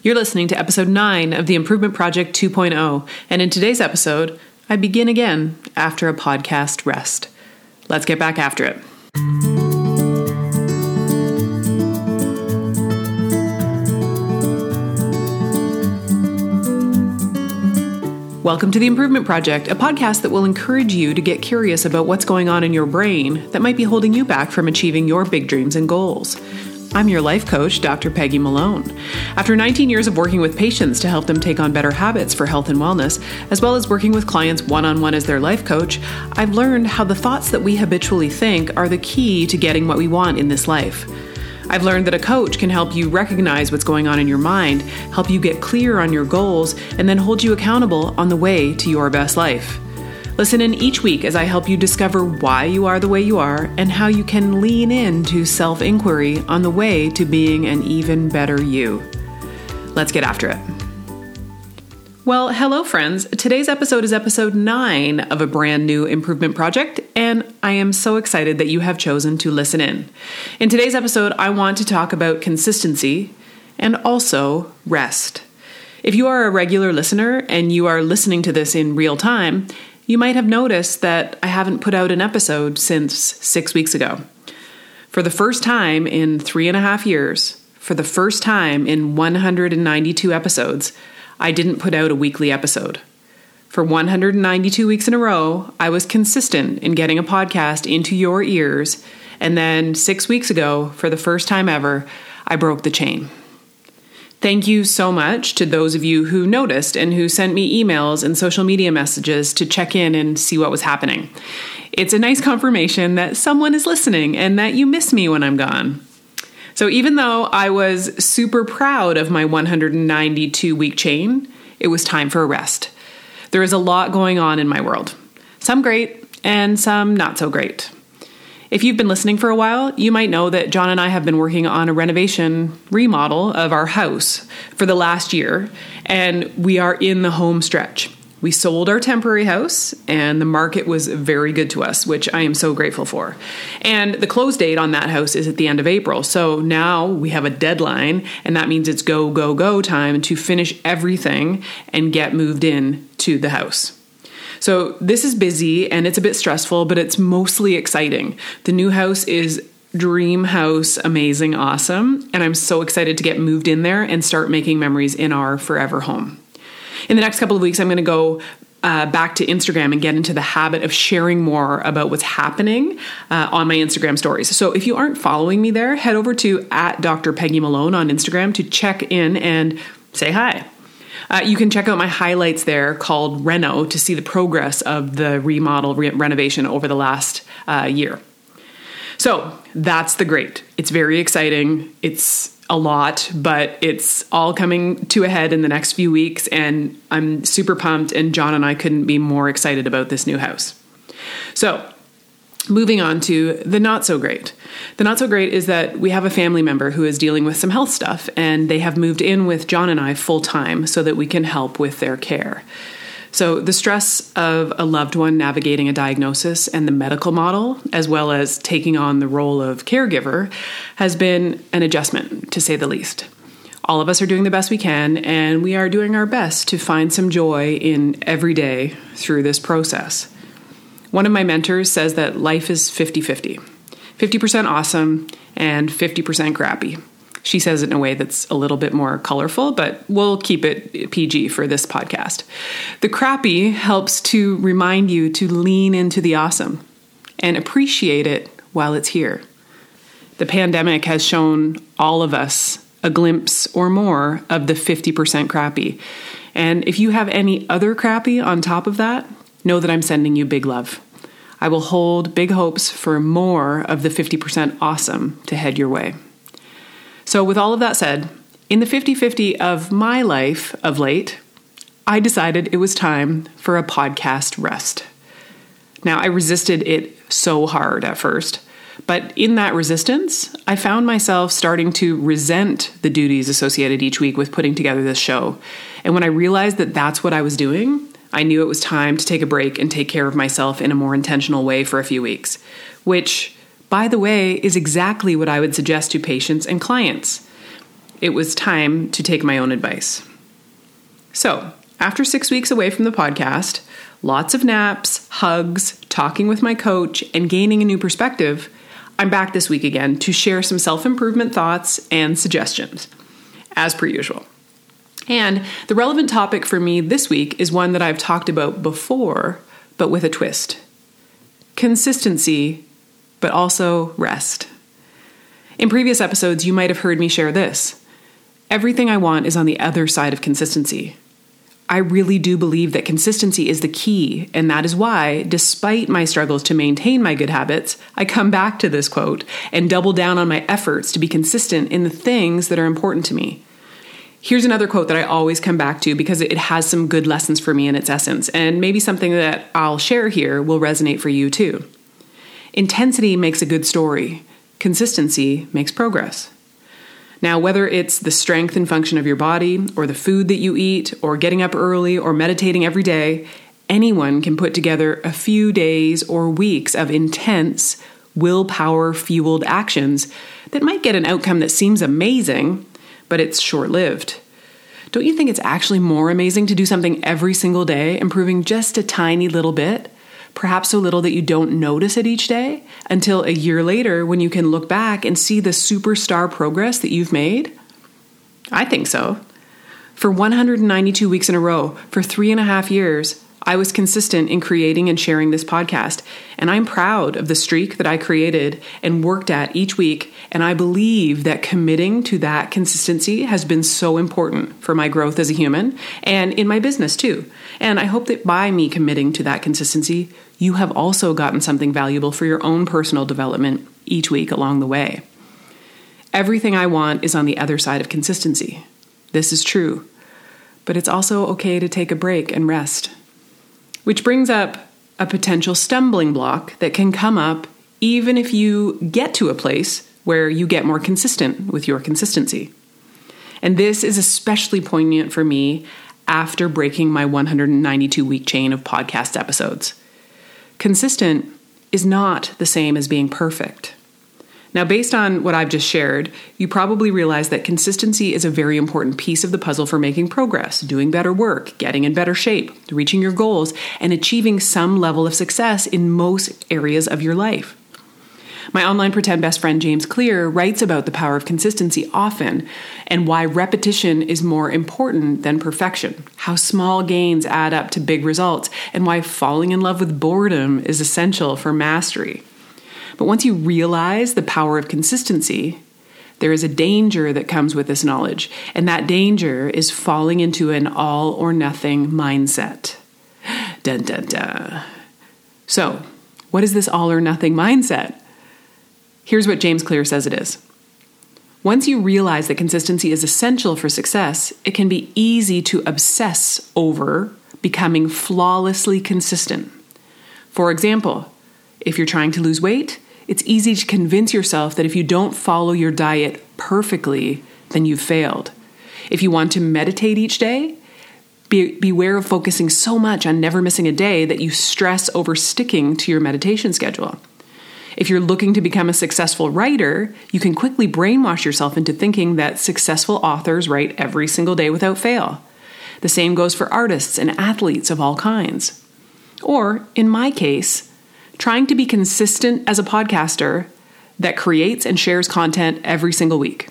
You're listening to episode 9 of the Improvement Project 2.0, and in today's episode, I begin again after a podcast rest. Let's get back after it. Welcome to the Improvement Project, a podcast that will encourage you to get curious about what's going on in your brain that might be holding you back from achieving your big dreams and goals. I'm your life coach, Dr. Peggy Malone. After 19 years of working with patients to help them take on better habits for health and wellness, as well as working with clients one on one as their life coach, I've learned how the thoughts that we habitually think are the key to getting what we want in this life. I've learned that a coach can help you recognize what's going on in your mind, help you get clear on your goals, and then hold you accountable on the way to your best life. Listen in each week as I help you discover why you are the way you are and how you can lean into self inquiry on the way to being an even better you. Let's get after it. Well, hello, friends. Today's episode is episode nine of a brand new improvement project, and I am so excited that you have chosen to listen in. In today's episode, I want to talk about consistency and also rest. If you are a regular listener and you are listening to this in real time, you might have noticed that I haven't put out an episode since six weeks ago. For the first time in three and a half years, for the first time in 192 episodes, I didn't put out a weekly episode. For 192 weeks in a row, I was consistent in getting a podcast into your ears, and then six weeks ago, for the first time ever, I broke the chain. Thank you so much to those of you who noticed and who sent me emails and social media messages to check in and see what was happening. It's a nice confirmation that someone is listening and that you miss me when I'm gone. So, even though I was super proud of my 192 week chain, it was time for a rest. There is a lot going on in my world, some great and some not so great. If you've been listening for a while, you might know that John and I have been working on a renovation remodel of our house for the last year, and we are in the home stretch. We sold our temporary house, and the market was very good to us, which I am so grateful for. And the close date on that house is at the end of April. So now we have a deadline, and that means it's go, go, go time to finish everything and get moved in to the house. So this is busy and it's a bit stressful, but it's mostly exciting. The new house is dream house, amazing, awesome. And I'm so excited to get moved in there and start making memories in our forever home. In the next couple of weeks, I'm going to go uh, back to Instagram and get into the habit of sharing more about what's happening uh, on my Instagram stories. So if you aren't following me there, head over to at Dr. Peggy Malone on Instagram to check in and say hi. Uh, you can check out my highlights there called Reno to see the progress of the remodel re- renovation over the last uh, year. So that's the great. It's very exciting. It's a lot, but it's all coming to a head in the next few weeks, and I'm super pumped. And John and I couldn't be more excited about this new house. So Moving on to the not so great. The not so great is that we have a family member who is dealing with some health stuff, and they have moved in with John and I full time so that we can help with their care. So, the stress of a loved one navigating a diagnosis and the medical model, as well as taking on the role of caregiver, has been an adjustment, to say the least. All of us are doing the best we can, and we are doing our best to find some joy in every day through this process. One of my mentors says that life is 50 50 50% awesome and 50% crappy. She says it in a way that's a little bit more colorful, but we'll keep it PG for this podcast. The crappy helps to remind you to lean into the awesome and appreciate it while it's here. The pandemic has shown all of us a glimpse or more of the 50% crappy. And if you have any other crappy on top of that, know that I'm sending you big love. I will hold big hopes for more of the 50% awesome to head your way. So, with all of that said, in the 50 50 of my life of late, I decided it was time for a podcast rest. Now, I resisted it so hard at first, but in that resistance, I found myself starting to resent the duties associated each week with putting together this show. And when I realized that that's what I was doing, I knew it was time to take a break and take care of myself in a more intentional way for a few weeks, which, by the way, is exactly what I would suggest to patients and clients. it was time to take my own advice. So, after six weeks away from the podcast, lots of naps, hugs, talking with my coach, and gaining a new perspective, I'm back this week again to share some self improvement thoughts and suggestions, as per usual. And the relevant topic for me this week is one that I've talked about before, but with a twist consistency, but also rest. In previous episodes, you might have heard me share this. Everything I want is on the other side of consistency. I really do believe that consistency is the key, and that is why, despite my struggles to maintain my good habits, I come back to this quote and double down on my efforts to be consistent in the things that are important to me. Here's another quote that I always come back to because it has some good lessons for me in its essence, and maybe something that I'll share here will resonate for you too. Intensity makes a good story, consistency makes progress. Now, whether it's the strength and function of your body, or the food that you eat, or getting up early, or meditating every day, anyone can put together a few days or weeks of intense, willpower fueled actions that might get an outcome that seems amazing, but it's short lived. Don't you think it's actually more amazing to do something every single day, improving just a tiny little bit? perhaps so little that you don't notice it each day until a year later when you can look back and see the superstar progress that you've made? I think so. For 192 weeks in a row, for three and a half years, I was consistent in creating and sharing this podcast, and I'm proud of the streak that I created and worked at each week. And I believe that committing to that consistency has been so important for my growth as a human and in my business too. And I hope that by me committing to that consistency, you have also gotten something valuable for your own personal development each week along the way. Everything I want is on the other side of consistency. This is true. But it's also okay to take a break and rest. Which brings up a potential stumbling block that can come up even if you get to a place where you get more consistent with your consistency. And this is especially poignant for me after breaking my 192 week chain of podcast episodes. Consistent is not the same as being perfect. Now, based on what I've just shared, you probably realize that consistency is a very important piece of the puzzle for making progress, doing better work, getting in better shape, reaching your goals, and achieving some level of success in most areas of your life. My online pretend best friend James Clear writes about the power of consistency often and why repetition is more important than perfection, how small gains add up to big results, and why falling in love with boredom is essential for mastery. But once you realize the power of consistency, there is a danger that comes with this knowledge, and that danger is falling into an all or nothing mindset. Dun dun dun. So, what is this all or nothing mindset? Here's what James Clear says it is. Once you realize that consistency is essential for success, it can be easy to obsess over becoming flawlessly consistent. For example, if you're trying to lose weight, it's easy to convince yourself that if you don't follow your diet perfectly, then you've failed. If you want to meditate each day, be, beware of focusing so much on never missing a day that you stress over sticking to your meditation schedule. If you're looking to become a successful writer, you can quickly brainwash yourself into thinking that successful authors write every single day without fail. The same goes for artists and athletes of all kinds. Or, in my case, trying to be consistent as a podcaster that creates and shares content every single week.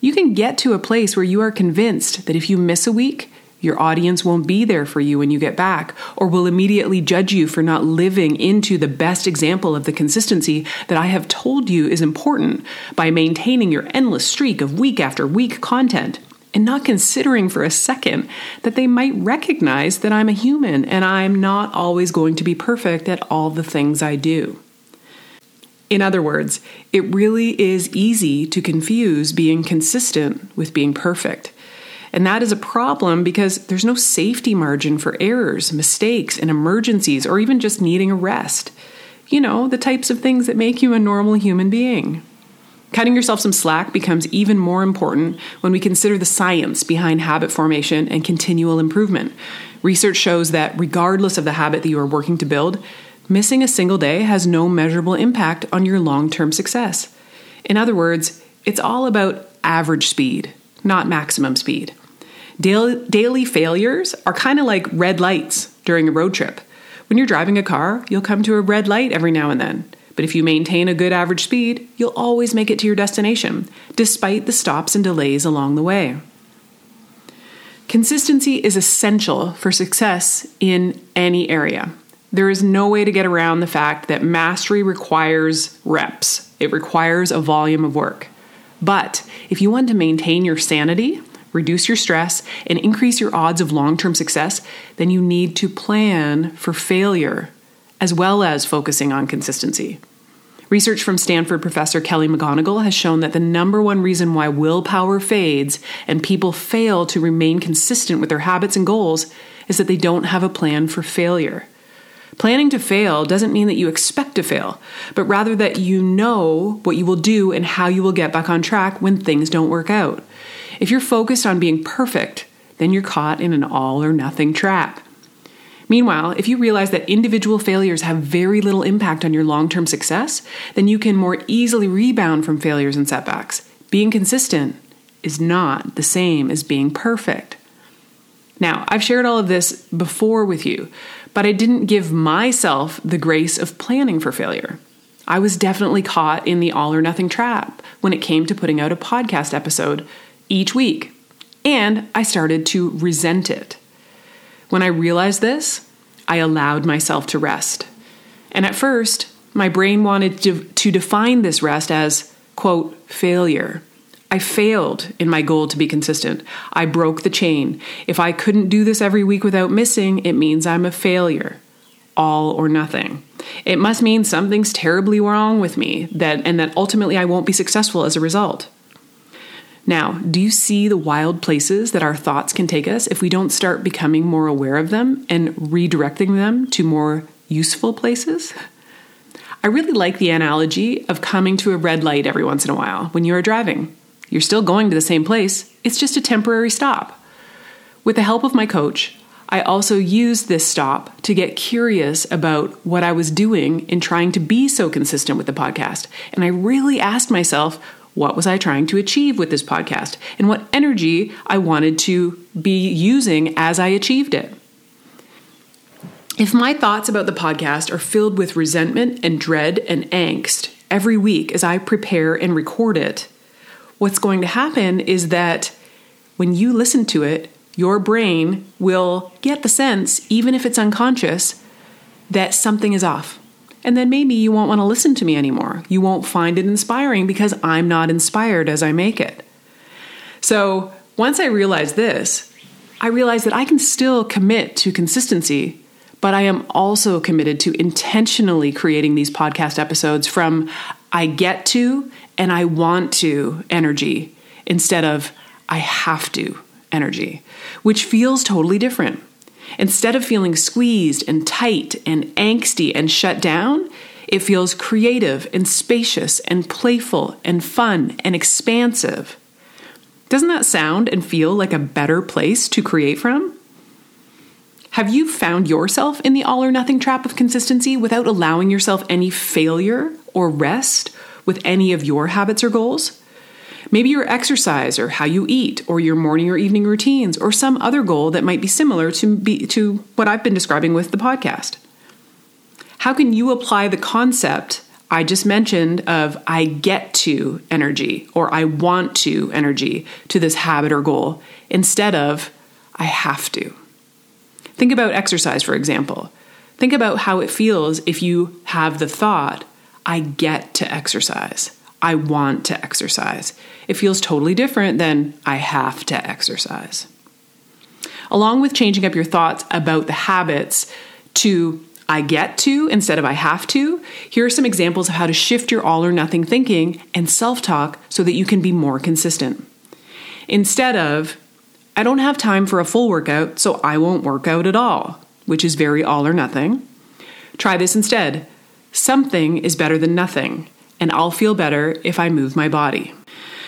You can get to a place where you are convinced that if you miss a week, your audience won't be there for you when you get back, or will immediately judge you for not living into the best example of the consistency that I have told you is important by maintaining your endless streak of week after week content and not considering for a second that they might recognize that I'm a human and I'm not always going to be perfect at all the things I do. In other words, it really is easy to confuse being consistent with being perfect. And that is a problem because there's no safety margin for errors, mistakes, and emergencies, or even just needing a rest. You know, the types of things that make you a normal human being. Cutting yourself some slack becomes even more important when we consider the science behind habit formation and continual improvement. Research shows that regardless of the habit that you are working to build, missing a single day has no measurable impact on your long term success. In other words, it's all about average speed, not maximum speed. Daily failures are kind of like red lights during a road trip. When you're driving a car, you'll come to a red light every now and then. But if you maintain a good average speed, you'll always make it to your destination, despite the stops and delays along the way. Consistency is essential for success in any area. There is no way to get around the fact that mastery requires reps, it requires a volume of work. But if you want to maintain your sanity, reduce your stress, and increase your odds of long term success, then you need to plan for failure as well as focusing on consistency. Research from Stanford professor Kelly McGonigal has shown that the number one reason why willpower fades and people fail to remain consistent with their habits and goals is that they don't have a plan for failure. Planning to fail doesn't mean that you expect to fail, but rather that you know what you will do and how you will get back on track when things don't work out. If you're focused on being perfect, then you're caught in an all or nothing trap. Meanwhile, if you realize that individual failures have very little impact on your long term success, then you can more easily rebound from failures and setbacks. Being consistent is not the same as being perfect. Now, I've shared all of this before with you, but I didn't give myself the grace of planning for failure. I was definitely caught in the all or nothing trap when it came to putting out a podcast episode each week, and I started to resent it. When I realized this, I allowed myself to rest. And at first, my brain wanted to, to define this rest as, quote, failure. I failed in my goal to be consistent. I broke the chain. If I couldn't do this every week without missing, it means I'm a failure. All or nothing. It must mean something's terribly wrong with me that and that ultimately I won't be successful as a result. Now, do you see the wild places that our thoughts can take us if we don't start becoming more aware of them and redirecting them to more useful places? I really like the analogy of coming to a red light every once in a while when you are driving. You're still going to the same place, it's just a temporary stop. With the help of my coach, I also used this stop to get curious about what I was doing in trying to be so consistent with the podcast. And I really asked myself, what was I trying to achieve with this podcast and what energy I wanted to be using as I achieved it. If my thoughts about the podcast are filled with resentment and dread and angst every week as I prepare and record it, what's going to happen is that when you listen to it, your brain will get the sense, even if it's unconscious, that something is off. And then maybe you won't want to listen to me anymore. You won't find it inspiring because I'm not inspired as I make it. So once I realized this, I realized that I can still commit to consistency, but I am also committed to intentionally creating these podcast episodes from I get to and I want to energy instead of I have to energy, which feels totally different. Instead of feeling squeezed and tight and angsty and shut down, it feels creative and spacious and playful and fun and expansive. Doesn't that sound and feel like a better place to create from? Have you found yourself in the all or nothing trap of consistency without allowing yourself any failure or rest with any of your habits or goals? Maybe your exercise or how you eat or your morning or evening routines or some other goal that might be similar to be, to what I've been describing with the podcast. How can you apply the concept I just mentioned of I get to energy or I want to energy to this habit or goal instead of I have to? Think about exercise, for example. Think about how it feels if you have the thought, I get to exercise. I want to exercise. It feels totally different than I have to exercise. Along with changing up your thoughts about the habits to I get to instead of I have to, here are some examples of how to shift your all or nothing thinking and self talk so that you can be more consistent. Instead of, I don't have time for a full workout, so I won't work out at all, which is very all or nothing, try this instead. Something is better than nothing and I'll feel better if I move my body.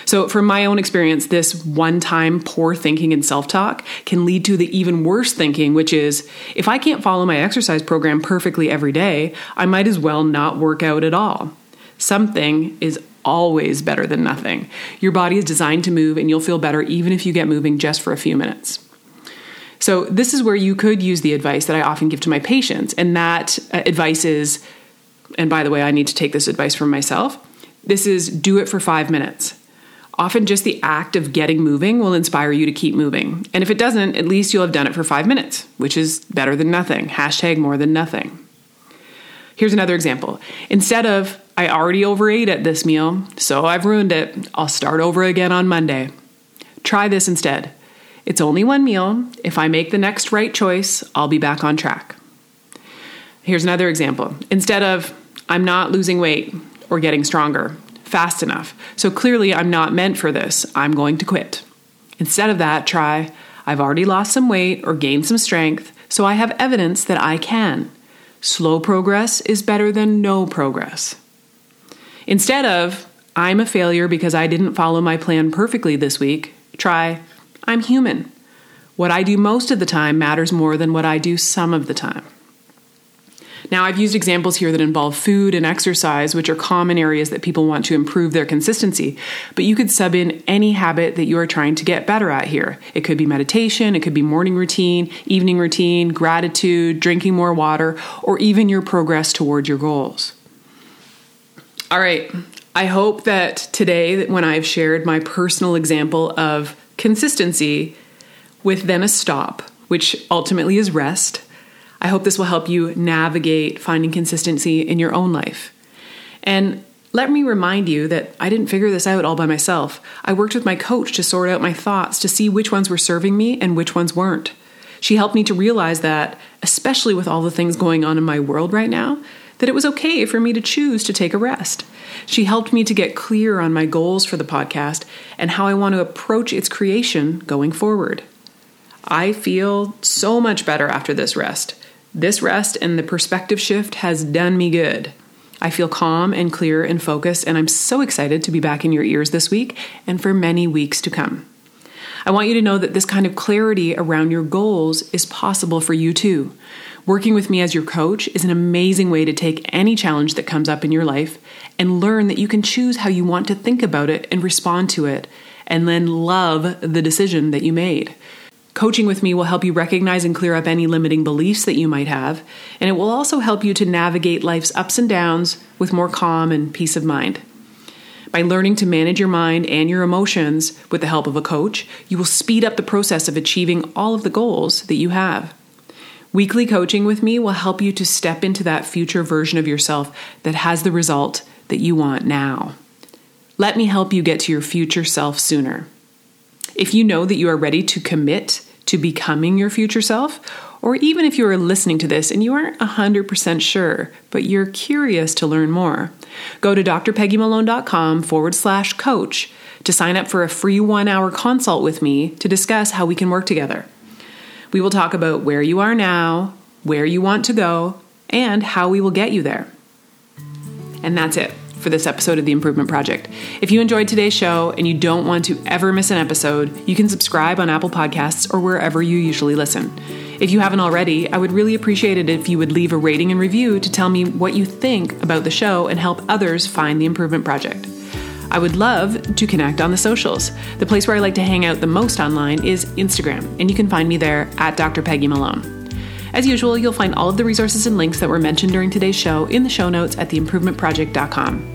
So, from my own experience, this one time poor thinking and self talk can lead to the even worse thinking, which is if I can't follow my exercise program perfectly every day, I might as well not work out at all. Something is always better than nothing. Your body is designed to move, and you'll feel better even if you get moving just for a few minutes. So, this is where you could use the advice that I often give to my patients, and that uh, advice is, and by the way, I need to take this advice from myself. This is do it for five minutes. Often, just the act of getting moving will inspire you to keep moving. And if it doesn't, at least you'll have done it for five minutes, which is better than nothing. Hashtag more than nothing. Here's another example. Instead of, I already overate at this meal, so I've ruined it, I'll start over again on Monday. Try this instead. It's only one meal. If I make the next right choice, I'll be back on track. Here's another example. Instead of, I'm not losing weight or getting stronger fast enough, so clearly I'm not meant for this, I'm going to quit. Instead of that, try, I've already lost some weight or gained some strength, so I have evidence that I can. Slow progress is better than no progress. Instead of, I'm a failure because I didn't follow my plan perfectly this week, try, I'm human. What I do most of the time matters more than what I do some of the time. Now, I've used examples here that involve food and exercise, which are common areas that people want to improve their consistency. But you could sub in any habit that you are trying to get better at here. It could be meditation, it could be morning routine, evening routine, gratitude, drinking more water, or even your progress towards your goals. All right. I hope that today, when I've shared my personal example of consistency with then a stop, which ultimately is rest, I hope this will help you navigate finding consistency in your own life. And let me remind you that I didn't figure this out all by myself. I worked with my coach to sort out my thoughts to see which ones were serving me and which ones weren't. She helped me to realize that, especially with all the things going on in my world right now, that it was okay for me to choose to take a rest. She helped me to get clear on my goals for the podcast and how I want to approach its creation going forward. I feel so much better after this rest. This rest and the perspective shift has done me good. I feel calm and clear and focused, and I'm so excited to be back in your ears this week and for many weeks to come. I want you to know that this kind of clarity around your goals is possible for you too. Working with me as your coach is an amazing way to take any challenge that comes up in your life and learn that you can choose how you want to think about it and respond to it, and then love the decision that you made. Coaching with me will help you recognize and clear up any limiting beliefs that you might have, and it will also help you to navigate life's ups and downs with more calm and peace of mind. By learning to manage your mind and your emotions with the help of a coach, you will speed up the process of achieving all of the goals that you have. Weekly coaching with me will help you to step into that future version of yourself that has the result that you want now. Let me help you get to your future self sooner. If you know that you are ready to commit to becoming your future self, or even if you are listening to this and you aren't 100% sure, but you're curious to learn more, go to drpeggymalone.com forward slash coach to sign up for a free one hour consult with me to discuss how we can work together. We will talk about where you are now, where you want to go, and how we will get you there. And that's it for this episode of The Improvement Project. If you enjoyed today's show and you don't want to ever miss an episode, you can subscribe on Apple Podcasts or wherever you usually listen. If you haven't already, I would really appreciate it if you would leave a rating and review to tell me what you think about the show and help others find The Improvement Project. I would love to connect on the socials. The place where I like to hang out the most online is Instagram, and you can find me there at Dr. Peggy Malone. As usual, you'll find all of the resources and links that were mentioned during today's show in the show notes at theimprovementproject.com.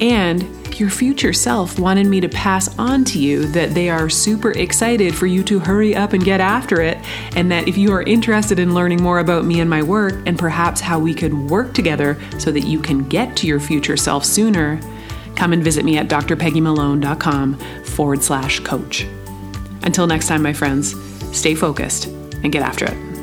And your future self wanted me to pass on to you that they are super excited for you to hurry up and get after it, and that if you are interested in learning more about me and my work, and perhaps how we could work together so that you can get to your future self sooner, come and visit me at drpeggymalone.com forward slash coach. Until next time, my friends, stay focused and get after it.